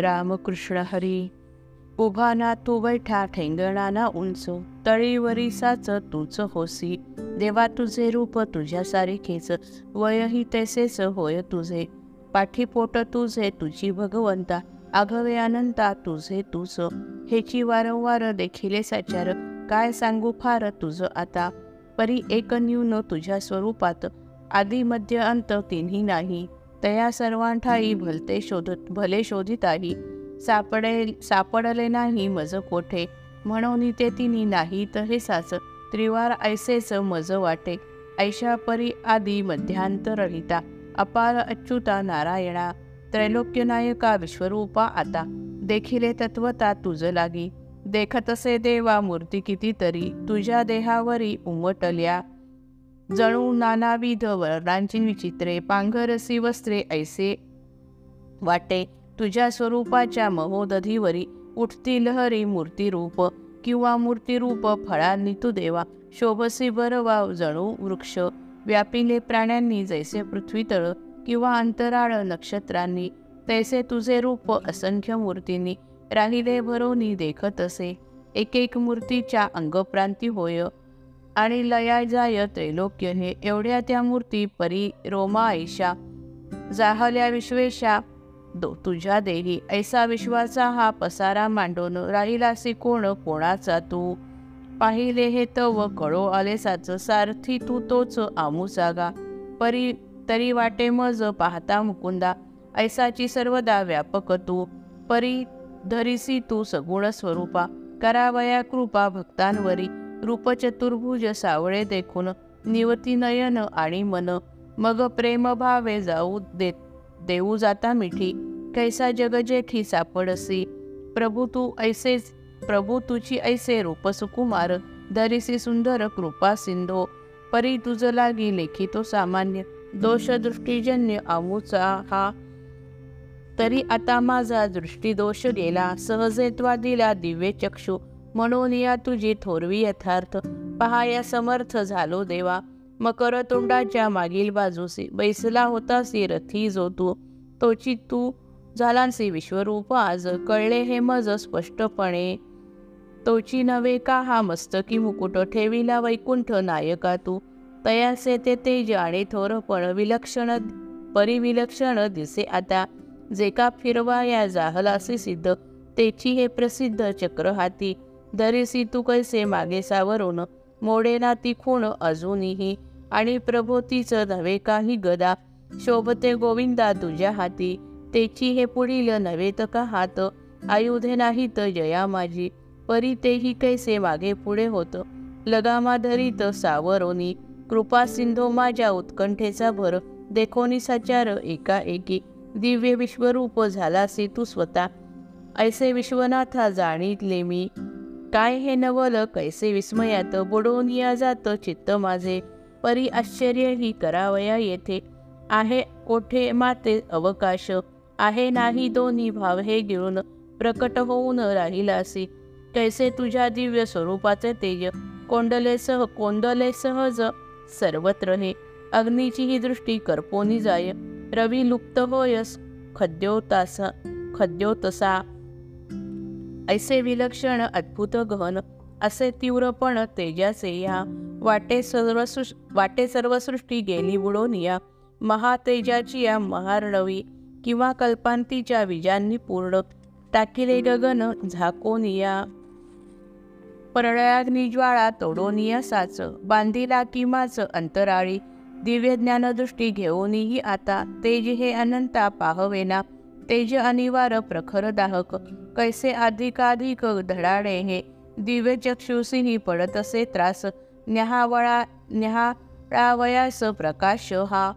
रामकृष्ण हरी उभा ना तू बैठा ठेंगणा ना उंच तळीवरी साच तूच होसी. देवा तुझे रूप तुझ्या सारखेच वयही तैसेच होय तुझे. पाठीपोट तुझे तुझी भगवंता आघवे अनंता तुझे तुझ हेची वारंवार देखिले साचार काय सांगू फार तुझ आता? परी एक न्यून तुझ्या स्वरूपात आदी मध्य अंत तिन्ही नाही. तया सर्वांठाई भलते शोधत भले शोधिताही. सापडे सापडले नाही मज कोठे? म्हणून ते तिनी नाही तर हे साच त्रिवार ऐसेच मज वाटे. ऐशा परी आदी मध्यांत रहिता अपार अच्युता नारायणा त्रैलोक्यनायका विश्वरूपा आता. देखिले तत्वता तुझ लागी. देखतसे देवा मूर्ती कितीतरी तुझ्या देहावरी उमटल्या. जणू नानाविध वरदांची विचित्रे पांघरसी वस्त्रे ऐसे वाटे. तुझ्या स्वरूपाच्या महोदधीवरी उठती लहरी मूर्तिरूप किंवा मूर्तिरूप फळांनी तू देवा. शोभसी बरवा जणू वृक्ष व्यापिले प्राण्यांनी जैसे पृथ्वीतळ किंवा अंतराळ नक्षत्रांनी तैसे तुझे रूप असंख्य मूर्तींनी. राहिले भरोनी देखत असे. एक एक मूर्तीच्या अंगप्रांती होय आणि लया जाय त्रैलोक्य हे एवढ्या त्या मूर्ती परी रोमा ऐशा जाहल्या विश्वेशा दो तुझ्या देही ऐसा विश्वाचा हा पसारा मांडून राहिलासी कोण कोणाचा तू? पाहिले हे तव कळो आलेसाच सारथी तू तोच आमू जागा परी तरी वाटे मज पाहता मुकुंदा ऐसाची सर्वदा व्यापक तू. परी धरिसी तू सगुण स्वरूपा करावया कृपा भक्तांवरी. रूपचतुर्भुज सावळे देखून निवती नयन आणि मन. मग प्रेम भावे जाऊ देत देऊ जाता मिठी. कैसा जगजेठी सापडसी. प्रभू तू ऐसेच प्रभू तुझी ऐसे रूप सुकुमार. धरिसी सुंदर कृपा सिंधो. परी तुझ लागी लेखी तो सामान्य. दोष दृष्टीजन्य आमूचा हा. तरी आता माझा दृष्टीदोष गेला. सहजेत्वा दिला दिव्य चक्षु. म्हणून या तुझी थोरवी यथार्थ. पहा या समर्थ झालो देवा. मकर तोंडाच्या मागील बाजूसी बैसला होतासी रथी जो तू. तोची तू झालांसी विश्वरूप आज. कळले हे मज स्पष्टपणे. तोची नवे का हा मस्तकी मुकुट ठेविला वैकुंठ नायका तू. तयासे ते तेज आणि थोरपण विलक्षण परिविलक्षण दिसे आता. जे का फिरवा या जाहलासी सिद्ध. तेची हे प्रसिद्ध चक्र हाती धरिसी तू कैसे मागे सावरून. मोडेना ती खूण अजूनही. आणि प्रभोतीचं नव्हे काही गदा. शोभते गोविंदा तुझ्या हाती. तेची हे पुढील नव्हे तर का हात. आयुधे नाहीत जया माझी. परी तेही कैसे मागे पुढे होत. लगामा धरीत सावरोनी. कृपा सिंधो माझ्या उत्कंठेचा भर. देखोनी सचार एकाएकी. दिव्य विश्वरूप झालासी तू स्वतः. ऐसे विश्वनाथा जाणीतले मी. काय हे नवल कैसे विस्मयात बुडून या जात चित्त माझे. परी आश्चर्य ही करावया येथे. आहे कोठे माते अवकाश? आहे नाही दोन्ही भाव हे गिळून. प्रकट होऊन राहिलासी. कैसे तुझ्या दिव्य स्वरूपाचे तेज? कोंडलेसह कोंडले सहज सर्वत्र हे. अग्नीची ही दृष्टी करपोनी जाय. रवी लुप्त होयस खद्योतास खद्योतसा. ऐसे विलक्षण अद्भुत गहन असे तीव्रपण तेजाचे या वाटे सर्व वाटे सर्वसृष्टी गेली बुडून या महातेजाची या महारणवी किंवा कल्पांतीच्या विजांनी पूर्ण टाकिले गगन झाकोन या परळयाग्नी ज्वाळा तोडून या साच बांधिला किमाच अंतराळी दिव्य ज्ञानदृष्टी घेऊनही आता तेज हे अनंता पाहवेना. तेज अनिवार प्रखर दाहक कैसे अधिकाधिक धडाडे हे? दिव्य चक्षुसीनी पडत असे त्रास. न्याहावळा न्याहाळावयास प्रकाश हा.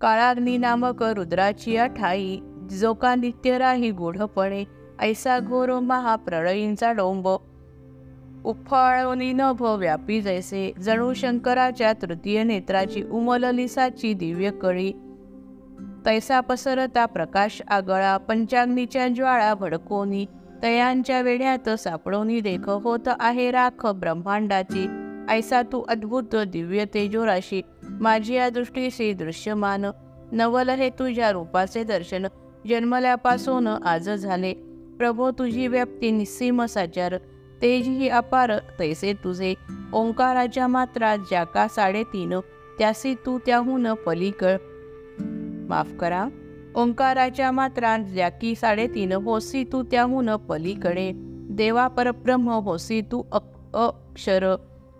काळाग्नी नामक रुद्राची ठाई जो का नित्य राही गूढपणे ऐसा घोर महाप्रळयींचा डोंब. उफाळोनी नभ व्यापी जैसे. जणू शंकराच्या तृतीय नेत्राची उमललिसाची दिव्य कळी. तैसा पसरता प्रकाश आगळा पंचाग्नीच्या ज्वाळा भडकोनी तयांच्या वेढ्यात सापडोनी देख होत आहे राख ब्रह्मांडाची. ऐसा तू अद्भुत दिव्य तेजोराशी माझी या दृष्टीशी दृश्यमान. नवल हे तुझ्या रूपाचे दर्शन जन्मल्यापासून आज झाले. प्रभो तुझी व्याप्ती निस्सीम साचार तेजही अपार तैसे तुझे. ओंकाराच्या मात्रा ज्या का साडेतीन त्यासी तू त्याहून पलीकळ. माफ करा. ओंकाराच्या मात्रा ज्या की साडेतीन होसी तू त्याहून पलीकडे. देवा परब्रह्म होसी तू अक्षर.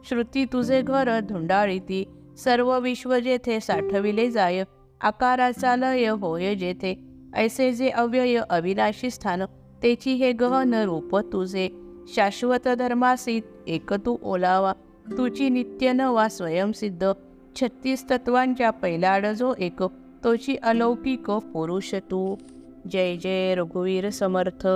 श्रुती तुझे घर धुंडाळीती. सर्व विश्व जेथे साठविले जाय. आकाराचा लय होय जेथे. ऐसे जे अव्यय अविनाशी स्थान तेची हे गहन रूप तुझे. शाश्वत धर्मासी एक तू ओलावा. तुझी नित्य नवा स्वयंसिद्ध. छत्तीस तत्वांच्या पैलाड जो एक. तोची अलौकिक पुरुष तू जय जय रघुवीर समर्थ.